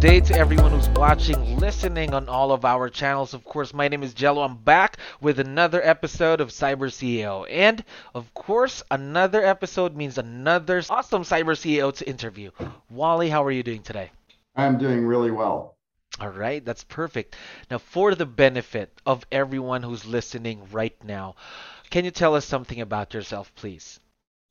Day to everyone who's watching, listening on all of our channels. Of course, my name is Jello. I'm back with another episode of Cyber CEO. And, of course, another episode means another awesome Cyber CEO to interview. Wally, how are you doing today? I'm doing really well. All right, that's perfect. Now, for the benefit of everyone who's listening right now, can you tell us something about yourself, please?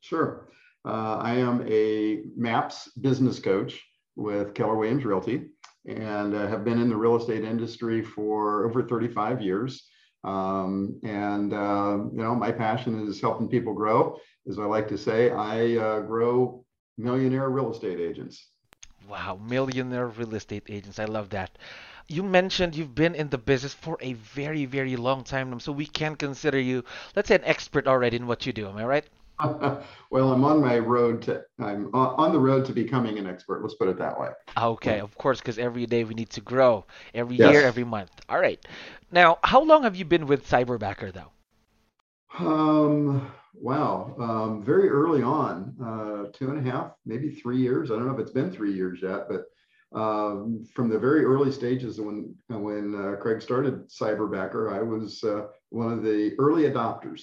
Sure. Uh, I am a MAPS business coach with Keller Williams Realty and uh, have been in the real estate industry for over 35 years. Um, and uh, you know, my passion is helping people grow. As I like to say, I uh, grow millionaire real estate agents. Wow, millionaire real estate agents. I love that. You mentioned you've been in the business for a very, very long time, so we can consider you, let's say, an expert already in what you do. Am I right? well, I'm on my road to I'm on the road to becoming an expert. Let's put it that way. Okay, of course, because every day we need to grow, every yes. year, every month. All right. Now, how long have you been with Cyberbacker, though? Um. Wow. Um, very early on, uh, two and a half, maybe three years. I don't know if it's been three years yet, but um, from the very early stages when when uh, Craig started Cyberbacker, I was uh, one of the early adopters.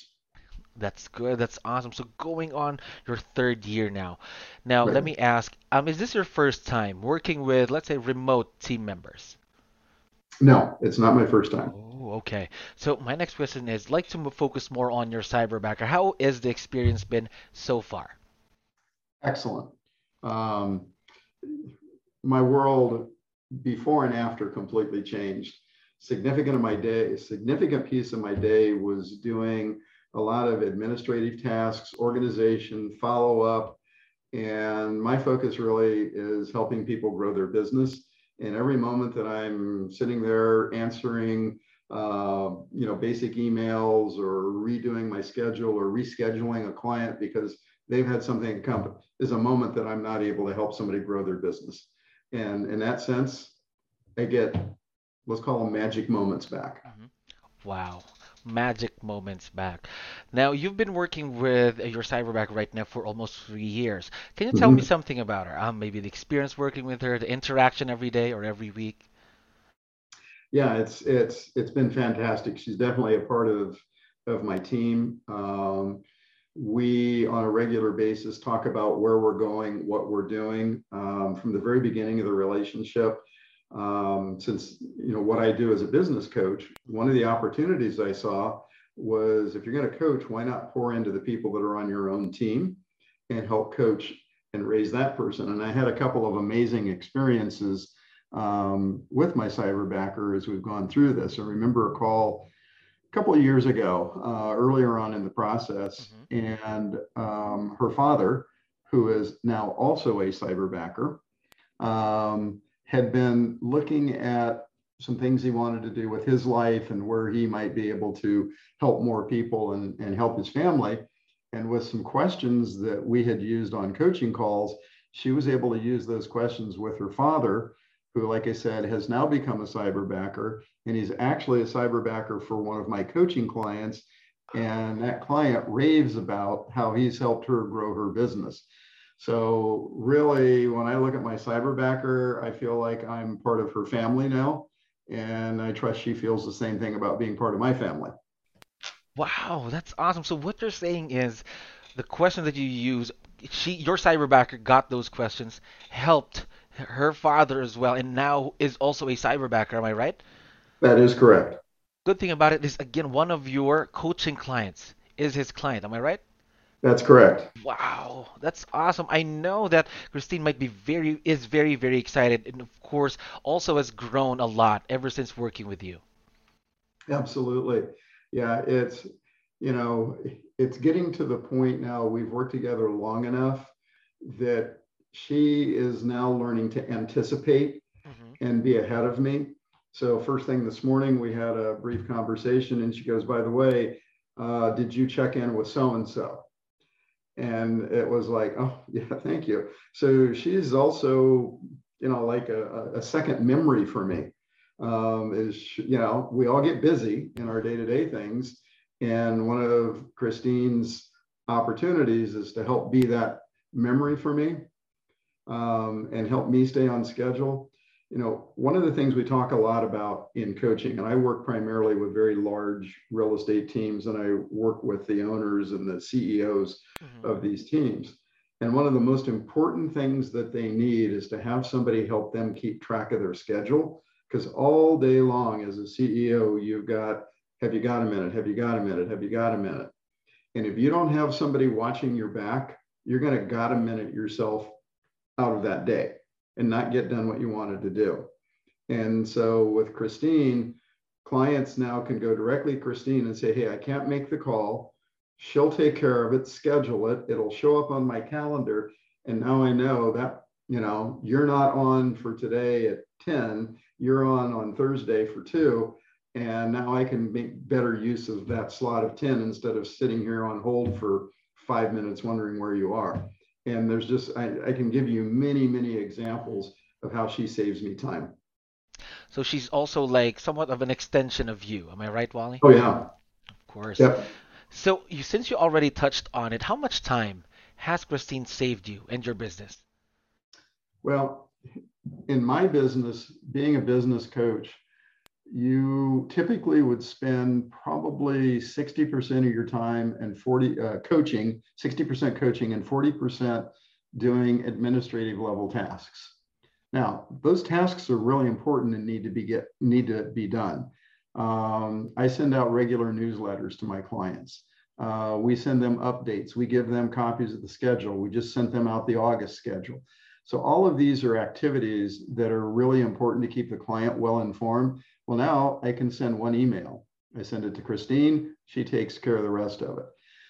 That's good. That's awesome. So going on your third year now. Now right. let me ask, um, is this your first time working with, let's say, remote team members? No, it's not my first time. Oh, okay. So my next question is, like to focus more on your cyberbacker. How has the experience been so far? Excellent. Um, my world before and after completely changed. Significant of my day, significant piece of my day was doing a lot of administrative tasks, organization, follow up. And my focus really is helping people grow their business. And every moment that I'm sitting there answering, uh, you know, basic emails or redoing my schedule or rescheduling a client because they've had something come is a moment that I'm not able to help somebody grow their business. And in that sense, I get, let's call them magic moments back. Mm-hmm. Wow magic moments back. Now, you've been working with your cyberback right now for almost three years. Can you tell mm-hmm. me something about her? Um, maybe the experience working with her, the interaction every day or every week. Yeah, it's it's it's been fantastic. She's definitely a part of of my team. Um, we on a regular basis talk about where we're going, what we're doing um, from the very beginning of the relationship um, since you know what I do as a business coach, one of the opportunities I saw was if you're going to coach, why not pour into the people that are on your own team and help coach and raise that person? And I had a couple of amazing experiences um, with my cyberbacker as we've gone through this. I remember a call a couple of years ago, uh, earlier on in the process, mm-hmm. and um, her father, who is now also a cyberbacker, um, had been looking at some things he wanted to do with his life and where he might be able to help more people and, and help his family. And with some questions that we had used on coaching calls, she was able to use those questions with her father, who, like I said, has now become a cyberbacker. And he's actually a cyberbacker for one of my coaching clients. And that client raves about how he's helped her grow her business. So really, when I look at my cyberbacker, I feel like I'm part of her family now, and I trust she feels the same thing about being part of my family. Wow, that's awesome. So what you're saying is, the question that you use, she, your cyberbacker got those questions, helped her father as well, and now is also a cyberbacker. Am I right? That is correct. Good thing about it is, again, one of your coaching clients is his client. Am I right? That's correct. Wow, that's awesome. I know that Christine might be very is very very excited, and of course also has grown a lot ever since working with you. Absolutely, yeah. It's you know it's getting to the point now. We've worked together long enough that she is now learning to anticipate mm-hmm. and be ahead of me. So first thing this morning, we had a brief conversation, and she goes, "By the way, uh, did you check in with so and so?" And it was like, "Oh yeah, thank you." So she's also, you know, like a, a second memory for me. Um, is you know, we all get busy in our day-to-day things, and one of Christine's opportunities is to help be that memory for me um, and help me stay on schedule. You know, one of the things we talk a lot about in coaching, and I work primarily with very large real estate teams, and I work with the owners and the CEOs mm-hmm. of these teams. And one of the most important things that they need is to have somebody help them keep track of their schedule. Because all day long, as a CEO, you've got, have you got a minute? Have you got a minute? Have you got a minute? And if you don't have somebody watching your back, you're going to got a minute yourself out of that day and not get done what you wanted to do. And so with Christine, clients now can go directly to Christine and say, Hey, I can't make the call. She'll take care of it, schedule it. It'll show up on my calendar. And now I know that, you know, you're not on for today at 10, you're on on Thursday for two. And now I can make better use of that slot of 10 instead of sitting here on hold for five minutes wondering where you are. And there's just, I, I can give you many, many examples of how she saves me time. So she's also like somewhat of an extension of you. Am I right, Wally? Oh, yeah. Of course. Yep. So you, since you already touched on it, how much time has Christine saved you and your business? Well, in my business, being a business coach, you typically would spend probably 60% of your time and 40 uh, coaching, 60% coaching and 40% doing administrative level tasks. Now, those tasks are really important and need to be get need to be done. Um, I send out regular newsletters to my clients. Uh, we send them updates. We give them copies of the schedule. We just sent them out the August schedule. So all of these are activities that are really important to keep the client well informed well, now I can send one email. I send it to Christine. She takes care of the rest of it.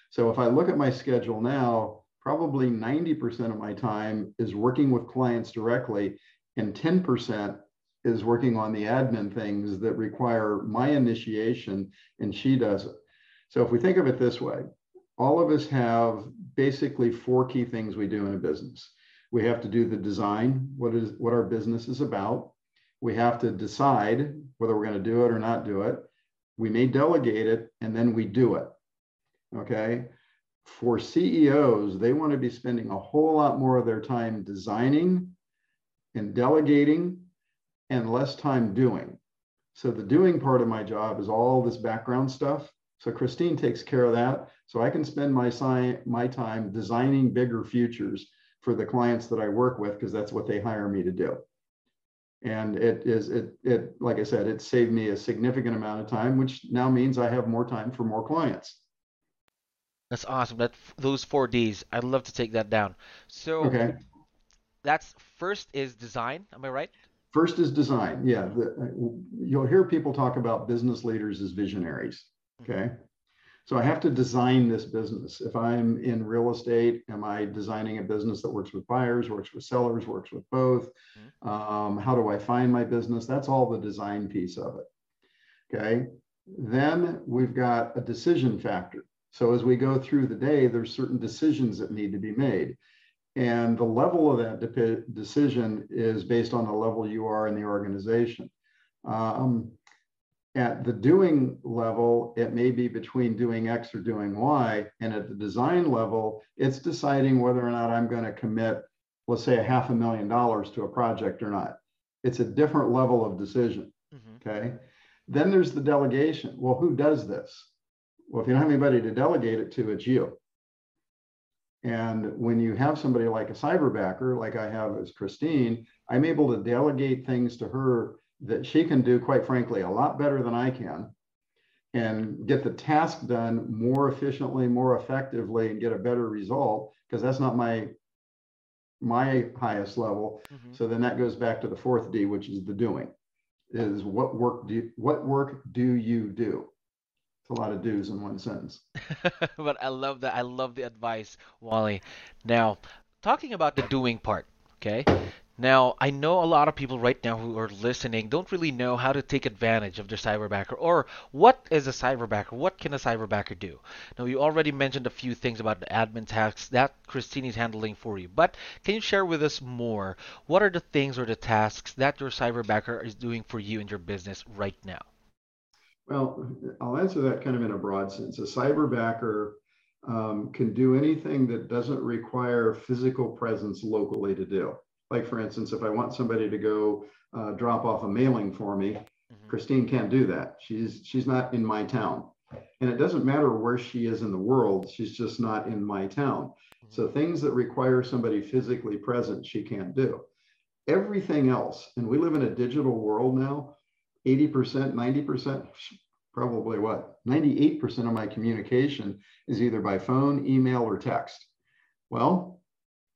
So if I look at my schedule now, probably 90% of my time is working with clients directly, and 10% is working on the admin things that require my initiation, and she does it. So if we think of it this way, all of us have basically four key things we do in a business. We have to do the design, what is what our business is about. We have to decide whether we're going to do it or not do it. We may delegate it and then we do it. Okay. For CEOs, they want to be spending a whole lot more of their time designing and delegating and less time doing. So the doing part of my job is all this background stuff. So Christine takes care of that. So I can spend my, my time designing bigger futures for the clients that I work with because that's what they hire me to do and it is it it like i said it saved me a significant amount of time which now means i have more time for more clients. That's awesome. That those four d's i'd love to take that down. So okay. that's first is design am i right? First is design yeah. The, you'll hear people talk about business leaders as visionaries mm-hmm. So I have to design this business. If I'm in real estate, am I designing a business that works with buyers, works with sellers, works with both? Mm-hmm. Um, how do I find my business? That's all the design piece of it. Okay. Then we've got a decision factor. So as we go through the day, there's certain decisions that need to be made. And the level of that de- decision is based on the level you are in the organization. Um, at the doing level, it may be between doing X or doing Y. And at the design level, it's deciding whether or not I'm going to commit, let's say, a half a million dollars to a project or not. It's a different level of decision. Mm-hmm. Okay. Then there's the delegation. Well, who does this? Well, if you don't have anybody to delegate it to, it's you. And when you have somebody like a cyberbacker, like I have as Christine, I'm able to delegate things to her that she can do, quite frankly, a lot better than I can and get the task done more efficiently, more effectively, and get a better result because that's not my my highest level. Mm-hmm. So then that goes back to the fourth D, which is the doing. Is what work do you, what work do you do? It's a lot of do's in one sentence. but I love that. I love the advice, Wally. Now, talking about the doing part, Okay. Now, I know a lot of people right now who are listening don't really know how to take advantage of their cyberbacker or what is a cyberbacker? What can a cyberbacker do? Now, you already mentioned a few things about the admin tasks that Christine is handling for you, but can you share with us more? What are the things or the tasks that your cyberbacker is doing for you and your business right now? Well, I'll answer that kind of in a broad sense. A cyberbacker um, can do anything that doesn't require physical presence locally to do. Like, for instance, if I want somebody to go uh, drop off a mailing for me, mm-hmm. Christine can't do that. She's she's not in my town, and it doesn't matter where she is in the world. She's just not in my town. Mm-hmm. So things that require somebody physically present, she can't do. Everything else, and we live in a digital world now. 80%, 90%, probably what 98% of my communication is either by phone email or text well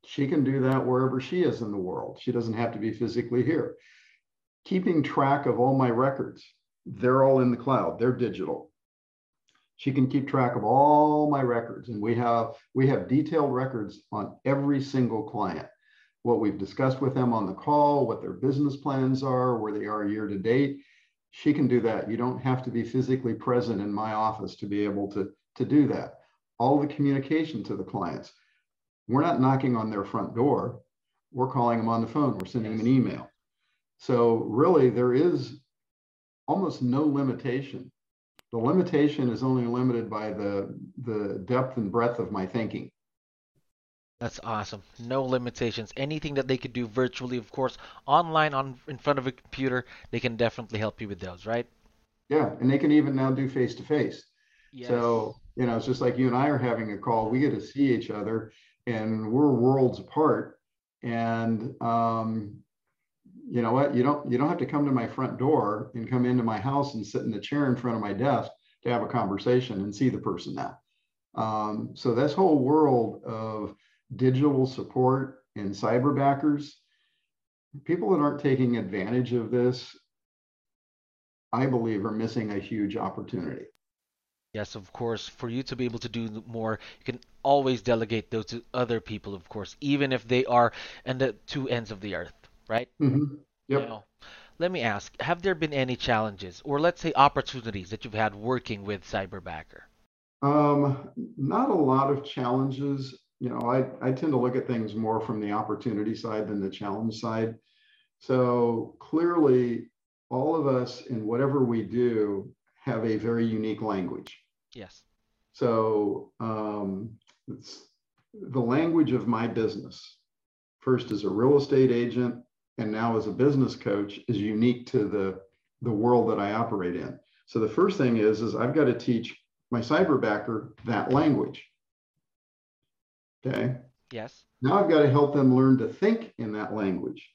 she can do that wherever she is in the world she doesn't have to be physically here keeping track of all my records they're all in the cloud they're digital she can keep track of all my records and we have we have detailed records on every single client what we've discussed with them on the call what their business plans are where they are year to date she can do that. You don't have to be physically present in my office to be able to, to do that. All the communication to the clients. We're not knocking on their front door. We're calling them on the phone. We're sending them an email. So really there is almost no limitation. The limitation is only limited by the, the depth and breadth of my thinking. That's awesome. No limitations. Anything that they could do virtually, of course, online on in front of a computer, they can definitely help you with those, right? Yeah, and they can even now do face to face. So, you know, it's just like you and I are having a call. We get to see each other and we're worlds apart. And um, you know what? You don't you don't have to come to my front door and come into my house and sit in the chair in front of my desk to have a conversation and see the person now. Um, so this whole world of digital support and cyber backers. People that aren't taking advantage of this, I believe, are missing a huge opportunity. Yes, of course. For you to be able to do more, you can always delegate those to other people, of course, even if they are in the two ends of the earth, right? Mm-hmm. Yep. Now, let me ask: Have there been any challenges, or let's say opportunities, that you've had working with Cyberbacker? Um, not a lot of challenges you know, I, I tend to look at things more from the opportunity side than the challenge side. So clearly, all of us in whatever we do have a very unique language. Yes. So um, it's the language of my business, first as a real estate agent and now as a business coach, is unique to the, the world that I operate in. So the first thing is, is I've got to teach my cyberbacker that language. Okay. Yes. Now I've got to help them learn to think in that language.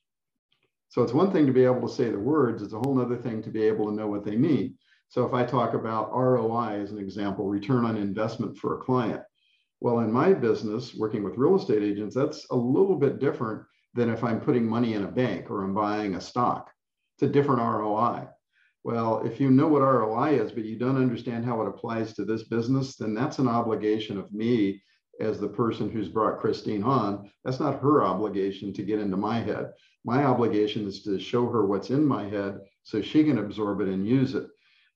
So it's one thing to be able to say the words, it's a whole other thing to be able to know what they mean. So if I talk about ROI as an example, return on investment for a client. Well, in my business, working with real estate agents, that's a little bit different than if I'm putting money in a bank or I'm buying a stock. It's a different ROI. Well, if you know what ROI is, but you don't understand how it applies to this business, then that's an obligation of me as the person who's brought Christine on, that's not her obligation to get into my head. My obligation is to show her what's in my head so she can absorb it and use it.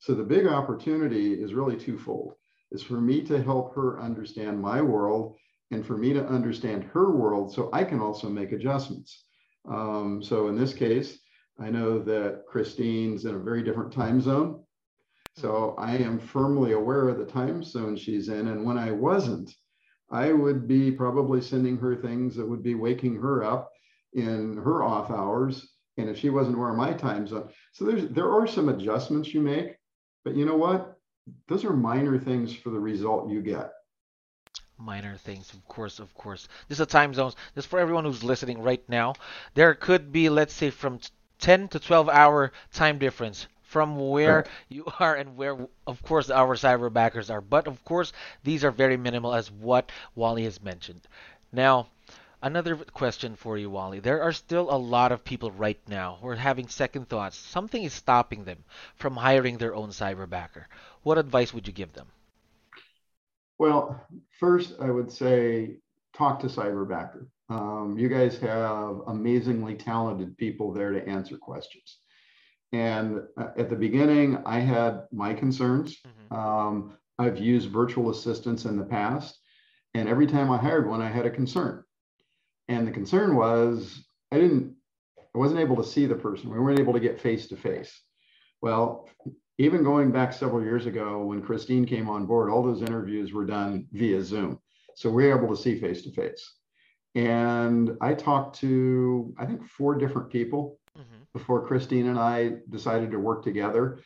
So the big opportunity is really twofold. Is for me to help her understand my world and for me to understand her world so I can also make adjustments. Um, so in this case, I know that Christine's in a very different time zone. So I am firmly aware of the time zone she's in. And when I wasn't, I would be probably sending her things that would be waking her up in her off hours. And if she wasn't aware of my time zone, so there's there are some adjustments you make, but you know what? Those are minor things for the result you get. Minor things, of course, of course. This is a time zones. This for everyone who's listening right now. There could be, let's say, from 10 to 12 hour time difference from where you are and where, of course, our cyber backers are. But of course, these are very minimal, as what Wally has mentioned. Now, another question for you, Wally. There are still a lot of people right now who are having second thoughts. Something is stopping them from hiring their own cyber backer. What advice would you give them? Well, first, I would say talk to cyberbacker. Um, you guys have amazingly talented people there to answer questions. And uh, at the beginning, I had my concerns. Mm-hmm. Um, I've used virtual assistants in the past, and every time I hired one, I had a concern. And the concern was I didn't, I wasn't able to see the person. We weren't able to get face to face. Well, even going back several years ago when Christine came on board, all those interviews were done via Zoom. So we are able to see face to face. And I talked to, I think, four different people mm-hmm. before Christine and I decided to work together.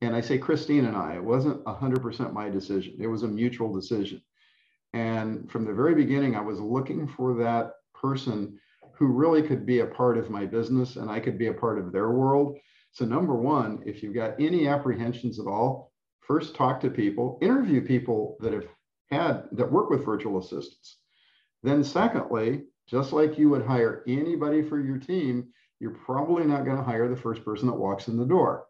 And I say Christine and I, it wasn't 100% my decision, it was a mutual decision. And from the very beginning, I was looking for that person who really could be a part of my business and I could be a part of their world. So, number one, if you've got any apprehensions at all, first talk to people, interview people that have had that work with virtual assistants. Then, secondly, just like you would hire anybody for your team, you're probably not going to hire the first person that walks in the door.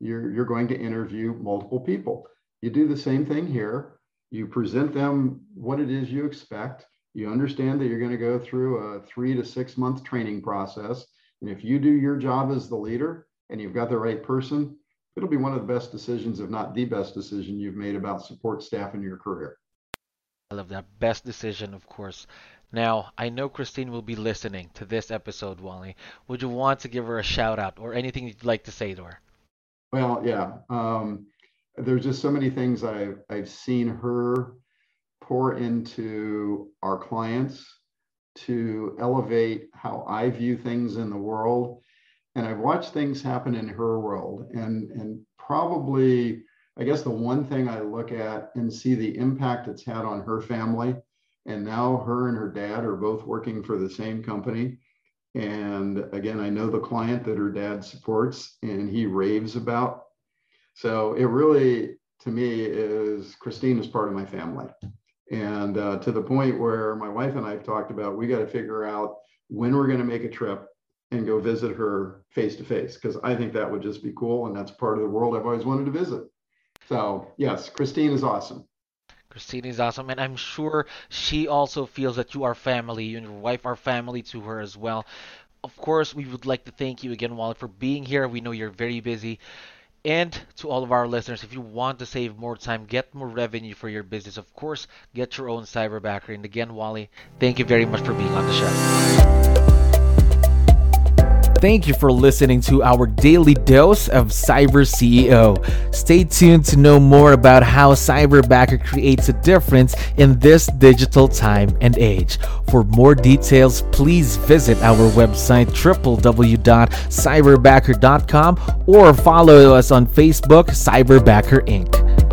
You're, you're going to interview multiple people. You do the same thing here. You present them what it is you expect. You understand that you're going to go through a three to six month training process. And if you do your job as the leader and you've got the right person, it'll be one of the best decisions, if not the best decision you've made about support staff in your career. I love that. Best decision, of course. Now, I know Christine will be listening to this episode, Wally. Would you want to give her a shout out or anything you'd like to say to her? Well, yeah. Um, there's just so many things I've, I've seen her pour into our clients to elevate how I view things in the world. And I've watched things happen in her world. And, and probably, I guess the one thing I look at and see the impact it's had on her family and now her and her dad are both working for the same company. And again, I know the client that her dad supports and he raves about. So it really, to me, is Christine is part of my family. And uh, to the point where my wife and I have talked about, we got to figure out when we're going to make a trip and go visit her face to face because I think that would just be cool. And that's part of the world I've always wanted to visit. So, yes, Christine is awesome. Christine is awesome, and I'm sure she also feels that you are family. You and your wife are family to her as well. Of course, we would like to thank you again, Wally, for being here. We know you're very busy. And to all of our listeners, if you want to save more time, get more revenue for your business, of course, get your own cyberbacker. And again, Wally, thank you very much for being on the show. Thank you for listening to our daily dose of Cyber CEO. Stay tuned to know more about how Cyberbacker creates a difference in this digital time and age. For more details, please visit our website www.cyberbacker.com or follow us on Facebook, Cyberbacker Inc.